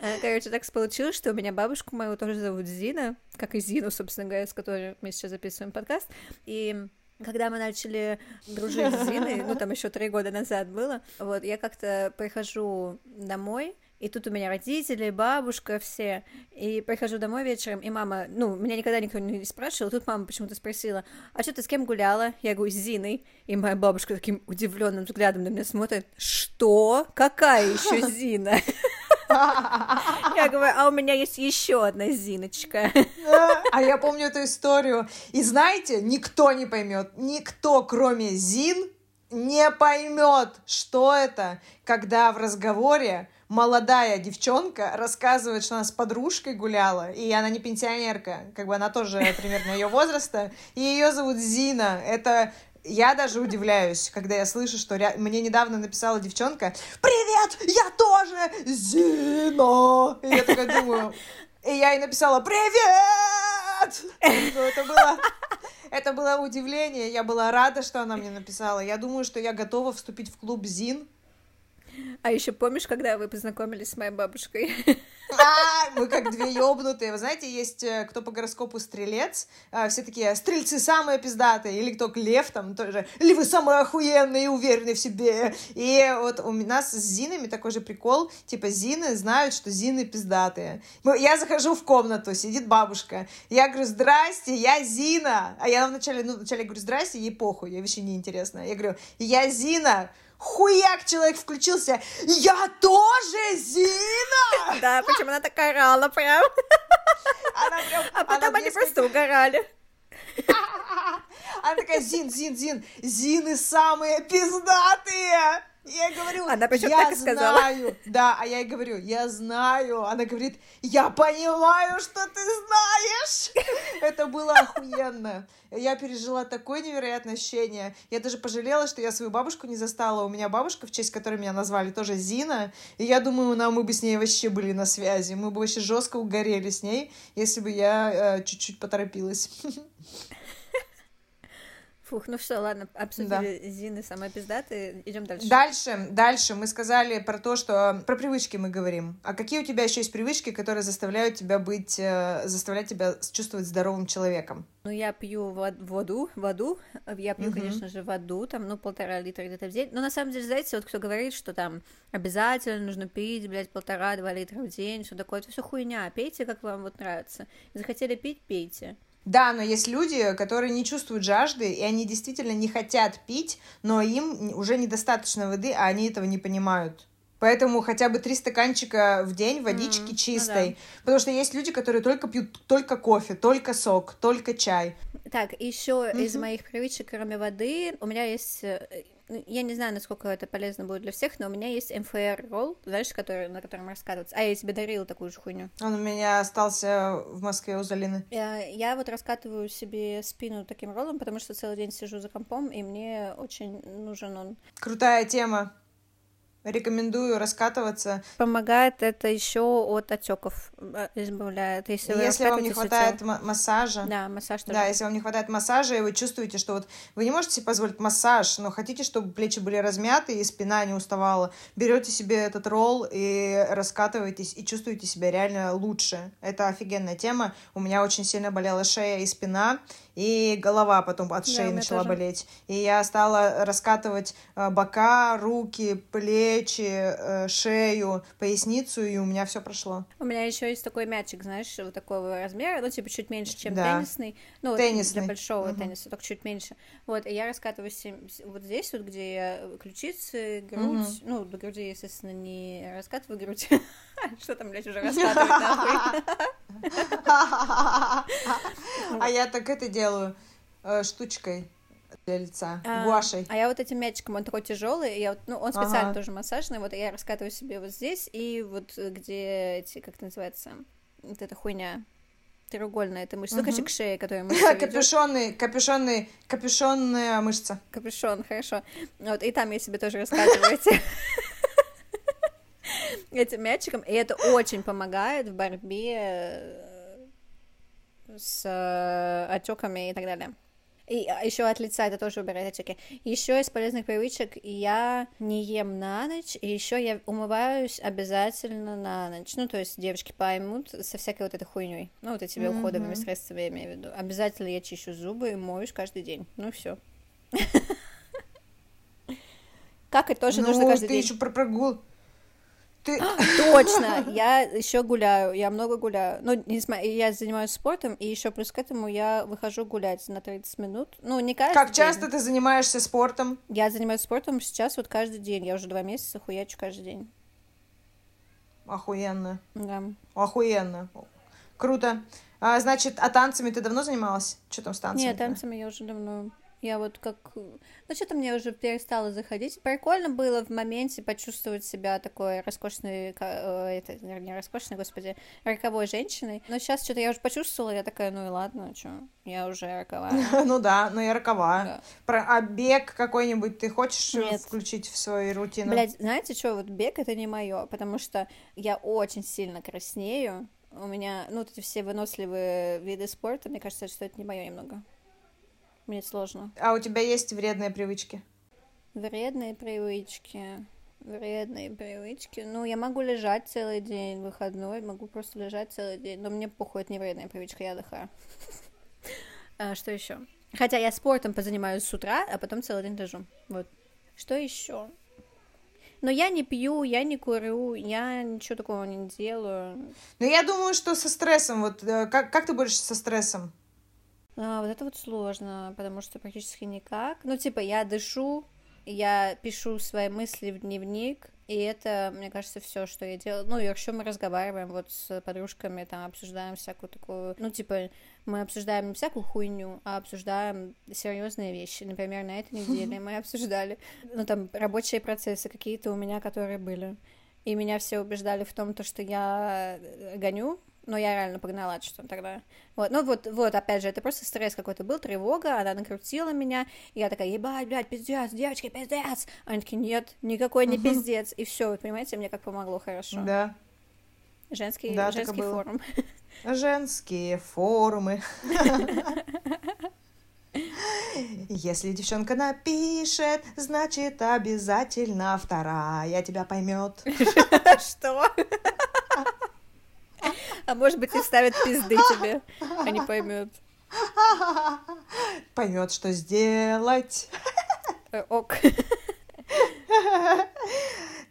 Э, короче, так получилось, что у меня бабушку мою тоже зовут Зина, как и Зину, собственно говоря, с которой мы сейчас записываем подкаст. И когда мы начали дружить с Зиной, ну там еще три года назад было, вот я как-то прихожу домой, и тут у меня родители, бабушка, все. И прихожу домой вечером, и мама, ну, меня никогда никто не спрашивал, тут мама почему-то спросила, а что ты с кем гуляла? Я говорю, с Зиной. И моя бабушка таким удивленным взглядом на меня смотрит, что? Какая еще Зина? Я говорю, а у меня есть еще одна Зиночка. А я помню эту историю. И знаете, никто не поймет, никто, кроме Зин, не поймет, что это, когда в разговоре молодая девчонка рассказывает, что она с подружкой гуляла, и она не пенсионерка, как бы она тоже примерно ее возраста, и ее зовут Зина. Это я даже удивляюсь, когда я слышу, что ря... мне недавно написала девчонка «Привет, я тоже Зина!» И я такая думаю... И я ей написала «Привет!» Это было... Это было удивление, я была рада, что она мне написала. Я думаю, что я готова вступить в клуб ЗИН, а еще помнишь, когда вы познакомились с моей бабушкой? А, мы как две ёбнутые. Вы знаете, есть э, кто по гороскопу стрелец, а, все такие стрельцы самые пиздатые, или кто лев там тоже, или вы самые охуенные и уверенные в себе. И вот у нас с Зинами такой же прикол, типа Зины знают, что Зины пиздатые. Я захожу в комнату, сидит бабушка, я говорю, здрасте, я Зина. А я вначале, ну, вначале говорю, здрасте, ей похуй, ей вообще неинтересно. Я говорю, я Зина, хуяк человек включился. Я тоже Зина! Да, почему она так орала прям. Она прям а потом они просто угорали. Она такая, Зин, Зин, Зин, Зины самые пиздатые! Я говорю, Она я так и сказала. знаю. Да, а я ей говорю, я знаю. Она говорит, я понимаю, что ты знаешь. Это было охуенно. Я пережила такое невероятное ощущение. Я даже пожалела, что я свою бабушку не застала. У меня бабушка, в честь которой меня назвали, тоже Зина. И я думаю, нам мы бы с ней вообще были на связи. Мы бы вообще жестко угорели с ней, если бы я э, чуть-чуть поторопилась. Фух, ну все, ладно, обсудили да. Зины самые пиздатые, идем дальше. Дальше, дальше мы сказали про то, что про привычки мы говорим. А какие у тебя еще есть привычки, которые заставляют тебя быть, э, заставляют тебя чувствовать здоровым человеком? Ну, я пью воду, воду, я пью, угу. конечно же, воду, там, ну, полтора литра где-то в день. Но на самом деле, знаете, вот кто говорит, что там обязательно нужно пить, блядь, полтора-два литра в день, все такое, это все хуйня, пейте, как вам вот нравится. Захотели пить, пейте. Да, но есть люди, которые не чувствуют жажды, и они действительно не хотят пить, но им уже недостаточно воды, а они этого не понимают. Поэтому хотя бы три стаканчика в день водички mm, чистой. Ну да. Потому что есть люди, которые только пьют только кофе, только сок, только чай. Так, еще mm-hmm. из моих привычек, кроме воды, у меня есть э, я не знаю, насколько это полезно будет для всех, но у меня есть МФР ролл, знаешь, который, на котором раскатываться. А я тебе дарила такую же хуйню. Он у меня остался в Москве у Залины. Я, я вот раскатываю себе спину таким роллом, потому что целый день сижу за компом, и мне очень нужен он. Крутая тема. Рекомендую раскатываться. Помогает это еще от отеков, э, избавляет. Если, вы если вам не хватает тело. массажа. Да, массаж тоже. Да, если вам не хватает массажа, и вы чувствуете, что вот вы не можете себе позволить массаж, но хотите, чтобы плечи были размяты и спина не уставала, берете себе этот ролл и раскатываетесь, и чувствуете себя реально лучше. Это офигенная тема. У меня очень сильно болела шея и спина, и голова потом от шеи Да, начала тоже. болеть. И я стала раскатывать э, бока, руки, плечи, э, шею, поясницу, и у меня все прошло. У меня еще есть такой мячик, знаешь, вот такого размера, ну, типа, чуть меньше, чем Да. теннисный. Ну, Теннисный. для большого Мгм. тенниса, только чуть меньше. Вот, и я раскатываю сем- с- вот здесь, вот, где я ключицы, грудь. Мгм. Ну, до груди, естественно, не раскатываю грудь. Что там, блядь, уже раскатывать? А я так это делаю э, штучкой для лица, А, гуашей. А я вот этим мячиком, он такой тяжелый, я вот, ну, он специально Ага. тоже массажный, вот я раскатываю себе вот здесь, и вот э, где эти, как это называется, вот эта хуйня, треугольная эта мышца, ну, короче, Мгм. к шее, которая мышца. Капюшонный, капюшонный, капюшонная мышца. Капюшон, хорошо. Вот, и там я себе тоже раскатываю эти- этим мячиком, и это очень помогает в борьбе э, с отеками и так далее. И еще от лица это тоже убирает отеки. Еще из полезных привычек я не ем на ночь, и еще я умываюсь обязательно на ночь. Ну, то есть девочки поймут со всякой вот этой хуйней. Ну, вот этими уходовыми Мгм. средствами, я имею в виду. Обязательно я чищу зубы и моюсь каждый день. Ну, все. Как и тоже ну, нужно каждый ты день. еще про прогул. Ты... Точно, я еще гуляю, я много гуляю. Ну, несмотря, я занимаюсь спортом, и еще плюс к этому я выхожу гулять на 30 минут. Ну, не каждый Как день. часто ты занимаешься спортом? Я занимаюсь спортом сейчас вот каждый день. Я уже два месяца хуячу каждый день. Охуенно. Да. Охуенно. Круто. А, значит, а танцами ты давно занималась? Что там с танцами? Нет, танцами я уже давно. Я вот как... Ну, что-то мне уже перестало заходить. Прикольно было в моменте почувствовать себя такой роскошной... э, Это, не роскошной, господи, роковой женщиной. Но сейчас что-то я уже почувствовала, я такая, ну и ладно, что, я уже роковая. Ну да, но я роковая. Про, а бег какой-нибудь ты хочешь э, включить в свою рутину? Блять, знаете что, вот бег это не мое, потому что я очень сильно краснею. У меня, ну, вот эти все выносливые виды спорта, мне кажется, что это не мое немного. Мне сложно. А у тебя есть вредные привычки? Вредные привычки. Вредные привычки. Ну, я могу лежать целый день, выходной, могу просто лежать целый день. Но мне похуй, это не вредная привычка, я отдыхаю. А, Что еще? Хотя я спортом позанимаюсь с утра, а потом целый день лежу. Вот. Что еще? Но я не пью, я не курю, я ничего такого не делаю. Ну, я думаю, что со стрессом, вот, э, как, как ты борешься со стрессом? А, вот это вот сложно, потому что практически никак. Ну, типа, я дышу, я пишу свои мысли в дневник, и это, мне кажется, все, что я делаю. Ну, и еще мы разговариваем вот с подружками, там, обсуждаем всякую такую... Ну, типа, мы обсуждаем не всякую хуйню, а обсуждаем серьезные вещи. Например, на этой неделе мы обсуждали, ну, там, рабочие процессы какие-то у меня, которые были. И меня все убеждали в том, то, что я э, гоню, но я реально погнала что тогда. Вот, ну вот, вот, опять же, это просто стресс какой-то был, тревога, она накрутила меня, и я такая, ебать, блядь, пиздец, девочки, пиздец. Они такие, нет, никакой не пиздец. И все, понимаете, мне как помогло хорошо. Да. Женский, Да, женский форум. Женские форумы. Если девчонка напишет, значит обязательно вторая тебя поймет. Что? А может быть, и ставят пизды тебе, а не поймет. Поймет, что сделать. Э, Ок.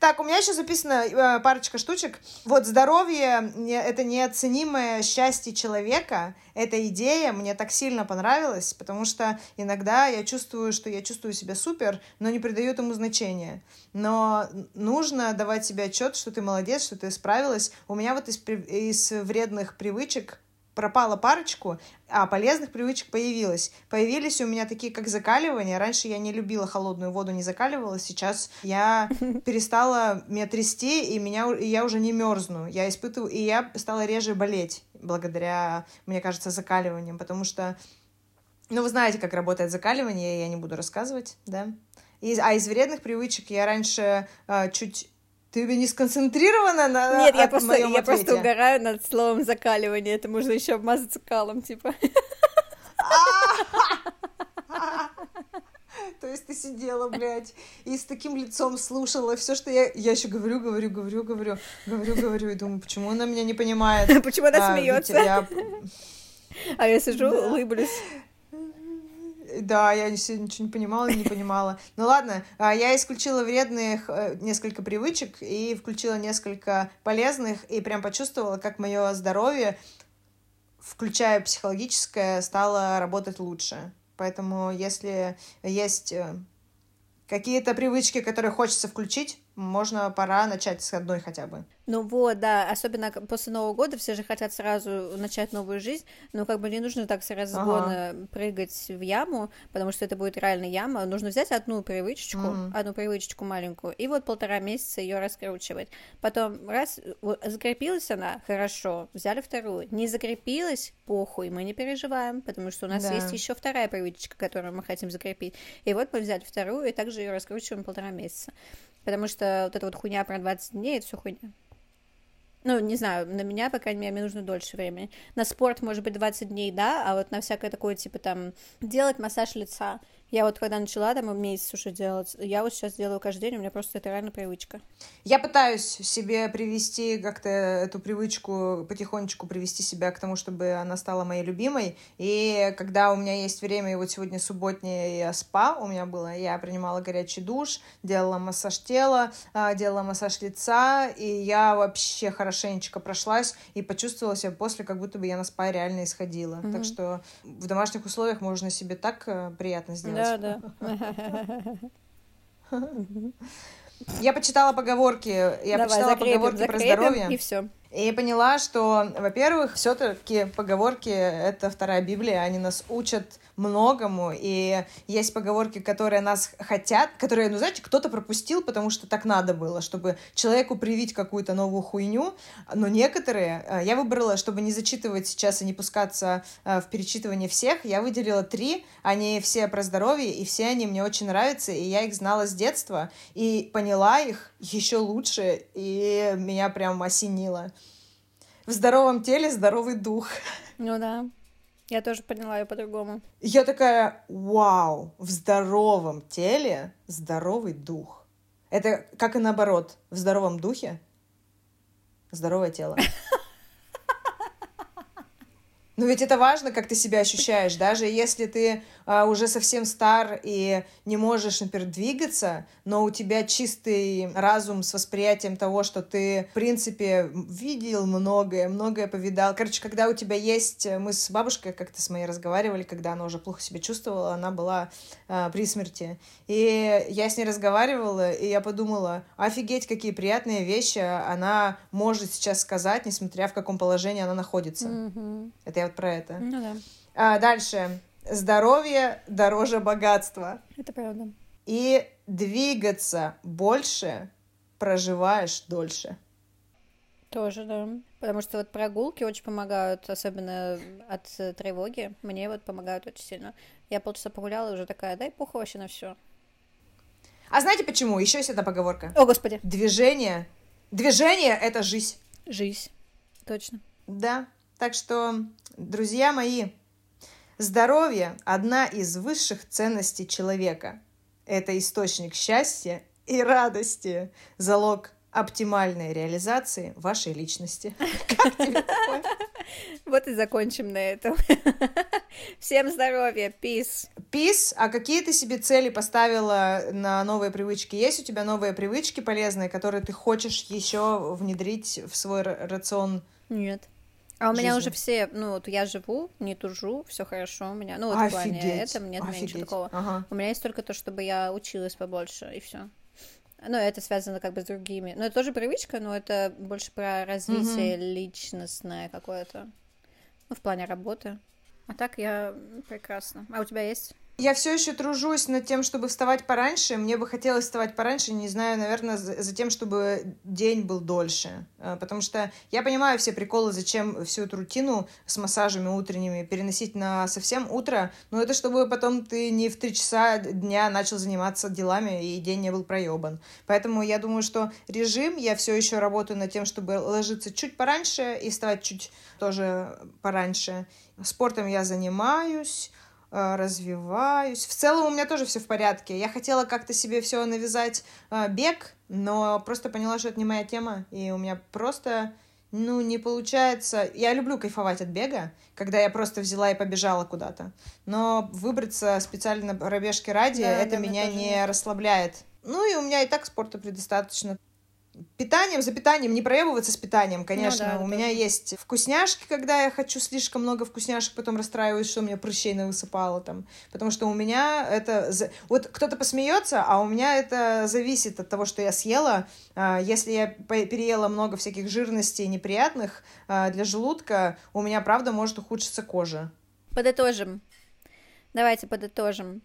Так, у меня еще записано э, парочка штучек. Вот здоровье это неоценимое счастье человека. Эта идея мне так сильно понравилась, потому что иногда я чувствую, что я чувствую себя супер, но не придаю этому значения. Но нужно давать себе отчет, что ты молодец, что ты справилась. У меня вот из, из вредных привычек пропала парочку, а полезных привычек появилось. Появились у меня такие, как закаливание. Раньше я не любила холодную воду, не закаливала. Сейчас я перестала меня трясти, и, меня, и я уже не мерзну. Я испытываю, и я стала реже болеть благодаря, мне кажется, закаливаниям, потому что, ну, вы знаете, как работает закаливание, я не буду рассказывать, да. И- а из вредных привычек я раньше а, чуть... Ты не сконцентрирована на Нет, я просто, я просто ответе? угораю над словом закаливание. Это можно еще обмазаться калом, типа. То есть ты сидела, блядь, и с таким лицом слушала все, что я... Я еще говорю, говорю, говорю, говорю, говорю, говорю, и думаю, почему она меня не понимает. Почему она А, смеется? А я сижу, улыблюсь. Да, я ничего не понимала, не понимала. Ну ладно, а, я исключила вредных э, несколько привычек и включила несколько полезных, и прям почувствовала, как мое здоровье, включая психологическое, стало работать лучше. Поэтому если есть э, какие-то привычки, которые хочется включить, можно пора начать с одной хотя бы. Ну вот, да, особенно после Нового года все же хотят сразу начать новую жизнь, но как бы не нужно так с разгона ага. прыгать в яму, потому что это будет реально яма. Нужно взять одну привычечку, mm-hmm. одну привычечку маленькую, и вот полтора месяца ее раскручивать. Потом раз закрепилась она, хорошо, взяли вторую. Не закрепилась, похуй, мы не переживаем, потому что у нас да. есть еще вторая привычка, которую мы хотим закрепить. И вот мы взяли вторую, и также ее раскручиваем полтора месяца. Потому что вот эта вот хуйня про 20 дней, это все хуйня. Ну, не знаю, на меня, по крайней мере, мне нужно дольше времени. На спорт, может быть, 20 дней, да, а вот на всякое такое, типа, там, делать массаж лица я вот когда начала там месяц уже делать, я вот сейчас делаю каждый день, у меня просто это реально привычка. Я пытаюсь себе привести как-то эту привычку, потихонечку привести себя к тому, чтобы она стала моей любимой. И когда у меня есть время, и вот сегодня субботнее спа у меня было, я принимала горячий душ, делала массаж тела, а, делала массаж лица, и я вообще хорошенечко прошлась и почувствовала себя после, как будто бы я на спа реально исходила. Mm-hmm. Так что в домашних условиях можно себе так э, приятно сделать. Да, да. Я почитала поговорки. Я Давай, почитала закрепим, поговорки закрепим, про здоровье. И все. И поняла, что, во-первых, все-таки поговорки — это вторая Библия, они нас учат многому, и есть поговорки, которые нас хотят, которые, ну, знаете, кто-то пропустил, потому что так надо было, чтобы человеку привить какую-то новую хуйню, но некоторые, э, я выбрала, чтобы не зачитывать сейчас и не пускаться э, в перечитывание всех, я выделила три, они все про здоровье, и все они мне очень нравятся, и я их знала с детства, и поняла их еще лучше, и меня прям осенило в здоровом теле здоровый дух. Ну да. Я тоже поняла ее по-другому. Я такая, вау, в здоровом теле здоровый дух. Это как и наоборот, в здоровом духе здоровое тело. Но ведь это важно, как ты себя ощущаешь. Даже если ты а, уже совсем стар и не можешь, например, двигаться, но у тебя чистый разум с восприятием того, что ты, в принципе, видел многое, многое повидал. Короче, когда у тебя есть... Мы с бабушкой как-то с моей разговаривали, когда она уже плохо себя чувствовала, она была а, при смерти. И я с ней разговаривала, и я подумала, офигеть, какие приятные вещи она может сейчас сказать, несмотря в каком положении она находится. Mm-hmm. Это я вот про это. Ну да. А, дальше. Здоровье дороже богатства. Это правда. И двигаться больше, проживаешь дольше. Тоже, да. Потому что вот прогулки очень помогают, особенно от тревоги. Мне вот помогают очень сильно. Я полчаса погуляла и уже такая, дай похуй вообще на все. А знаете почему? Еще есть одна поговорка. О, господи. Движение. Движение — это жизнь. Жизнь. Точно. Да. Так что, друзья мои, здоровье – одна из высших ценностей человека. Это источник счастья и радости, залог оптимальной реализации вашей личности. Как тебе такое? Вот и закончим на этом. Всем здоровья, peace. Peace. А какие ты себе цели поставила на новые привычки? Есть у тебя новые привычки полезные, которые ты хочешь еще внедрить в свой рацион? Нет. А у меня уже все, ну вот я живу, не тужу, все хорошо у меня. Ну вот Офигеть. в плане этого нет Офигеть. ничего такого. Ага. У меня есть только то, чтобы я училась побольше и все. Ну, это связано как бы с другими. Ну, это тоже привычка, но это больше про развитие mm личностное какое-то. Ну, в плане работы. А так я прекрасно. А у тебя есть? Я все еще тружусь над тем, чтобы вставать пораньше. Мне бы хотелось вставать пораньше, не знаю, наверное, за, за тем, чтобы день был дольше. А, потому что я понимаю все приколы, зачем всю эту рутину с массажами утренними переносить на совсем утро. Но это чтобы потом ты не в три часа дня начал заниматься делами и день не был проебан. Поэтому я думаю, что режим, я все еще работаю над тем, чтобы ложиться чуть пораньше и вставать чуть тоже пораньше. Спортом я занимаюсь Э, развиваюсь. В целом у меня тоже все в порядке. Я хотела как-то себе все навязать э, бег, но просто поняла, что это не моя тема, и у меня просто ну, не получается. Я люблю кайфовать от бега, когда я просто взяла и побежала куда-то. Но выбраться специально пробежки ради, да, это да, меня не расслабляет. Ну и у меня и так спорта предостаточно. Питанием, за питанием, не проебываться с питанием, конечно. Ну, да, у меня тоже. есть вкусняшки, когда я хочу слишком много вкусняшек, потом расстраиваюсь, что у меня прыщей навысыпало там. Потому что у меня это... Вот кто-то посмеется, а у меня это зависит от того, что я съела. А, если я переела много всяких жирностей неприятных а, для желудка, у меня, правда, может ухудшиться кожа. Подытожим. Давайте подытожим.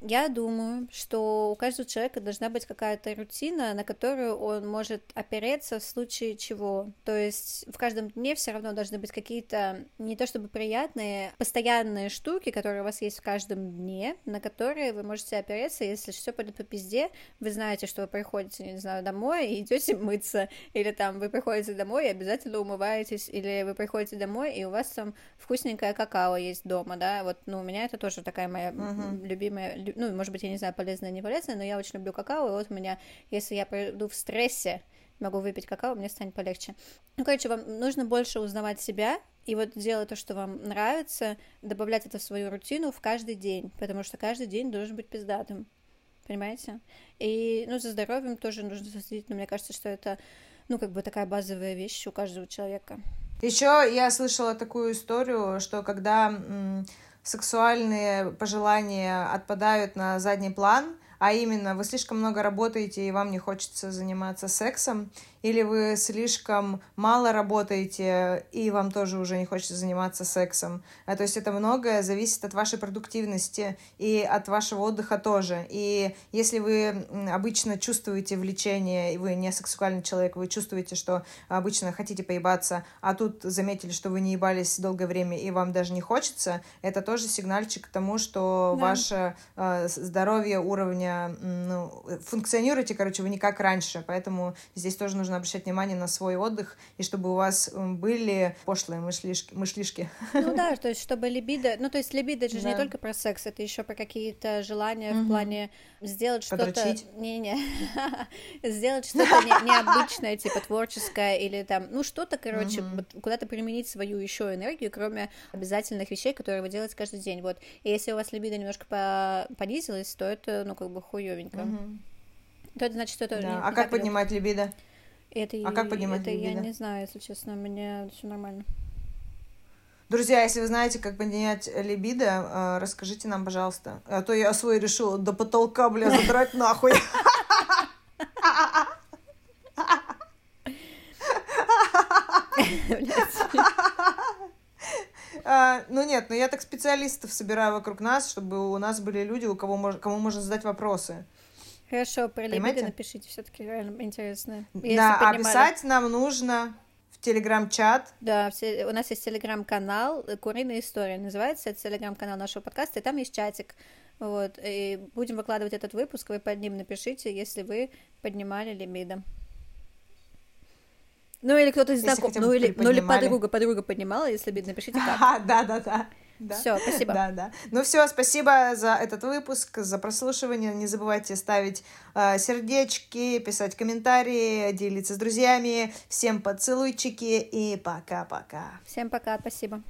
Я думаю, что у каждого человека должна быть какая-то рутина, на которую он может опереться в случае чего. То есть в каждом дне все равно должны быть какие-то не то чтобы приятные, постоянные штуки, которые у вас есть в каждом дне, на которые вы можете опереться, если все пойдет по пизде, вы знаете, что вы приходите, не знаю, домой и идете мыться, или там вы приходите домой и обязательно умываетесь, или вы приходите домой и у вас там вкусненькое какао есть дома, да, вот, ну, у меня это тоже такая моя uh-huh. любимая ну, может быть, я не знаю, полезное, не полезное, но я очень люблю какао, и вот у меня, если я приду в стрессе, могу выпить какао, мне станет полегче. Ну, короче, вам нужно больше узнавать себя, и вот делать то, что вам нравится, добавлять это в свою рутину в каждый день, потому что каждый день должен быть пиздатым, понимаете? И, ну, за здоровьем тоже нужно следить, но мне кажется, что это, ну, как бы такая базовая вещь у каждого человека. Еще я слышала такую историю, что когда сексуальные пожелания отпадают на задний план, а именно вы слишком много работаете и вам не хочется заниматься сексом, или вы слишком мало работаете, и вам тоже уже не хочется заниматься сексом. А, то есть это многое зависит от вашей продуктивности и от вашего отдыха тоже. И если вы обычно чувствуете влечение, и вы не сексуальный человек, вы чувствуете, что обычно хотите поебаться, а тут заметили, что вы не ебались долгое время, и вам даже не хочется, это тоже сигнальчик к тому, что да. ваше э, здоровье уровня, ну, функционируете, короче, вы не как раньше, поэтому здесь тоже нужно обращать внимание на свой отдых, и чтобы у вас были пошлые мышлишки. мышлишки. Ну да, то есть чтобы либидо... Ну то есть либидо это же да. не только про секс, это еще про какие-то желания угу. в плане сделать что-то... Не-не. сделать что-то необычное, типа творческое, или там, ну что-то, короче, угу. куда-то применить свою еще энергию, кроме обязательных вещей, которые вы делаете каждый день. Вот. И если у вас либидо немножко понизилось, то это, ну, как бы хуевенько. Угу. То это значит, что это... Да. А как поднимать либидо? Это, а как поднимать это либидо? я не знаю, если честно, у меня все нормально. Друзья, если вы знаете, как поднять либидо, э, расскажите нам, пожалуйста. А то я свой решил до потолка, бля, задрать нахуй. А, ну нет, ну я так специалистов собираю вокруг нас, чтобы у нас были люди, у кого мож, кому можно задать вопросы. Хорошо, про либидо напишите, все-таки реально интересно. Если да, поднимали... описать нам нужно в телеграм-чат. Да, у нас есть телеграм-канал «Куриная история», называется, это телеграм-канал нашего подкаста, и там есть чатик. Вот, и будем выкладывать этот выпуск, вы под ним напишите, если вы поднимали либидо. Ну или кто-то из знакомых, ну или, ну или подруга, подруга поднимала, если бы напишите как. Да, да, да. Да. Все, спасибо. Да, да. Ну все, спасибо за этот выпуск, за прослушивание. Не забывайте ставить э, сердечки, писать комментарии, делиться с друзьями. Всем поцелуйчики и пока-пока. Всем пока, спасибо.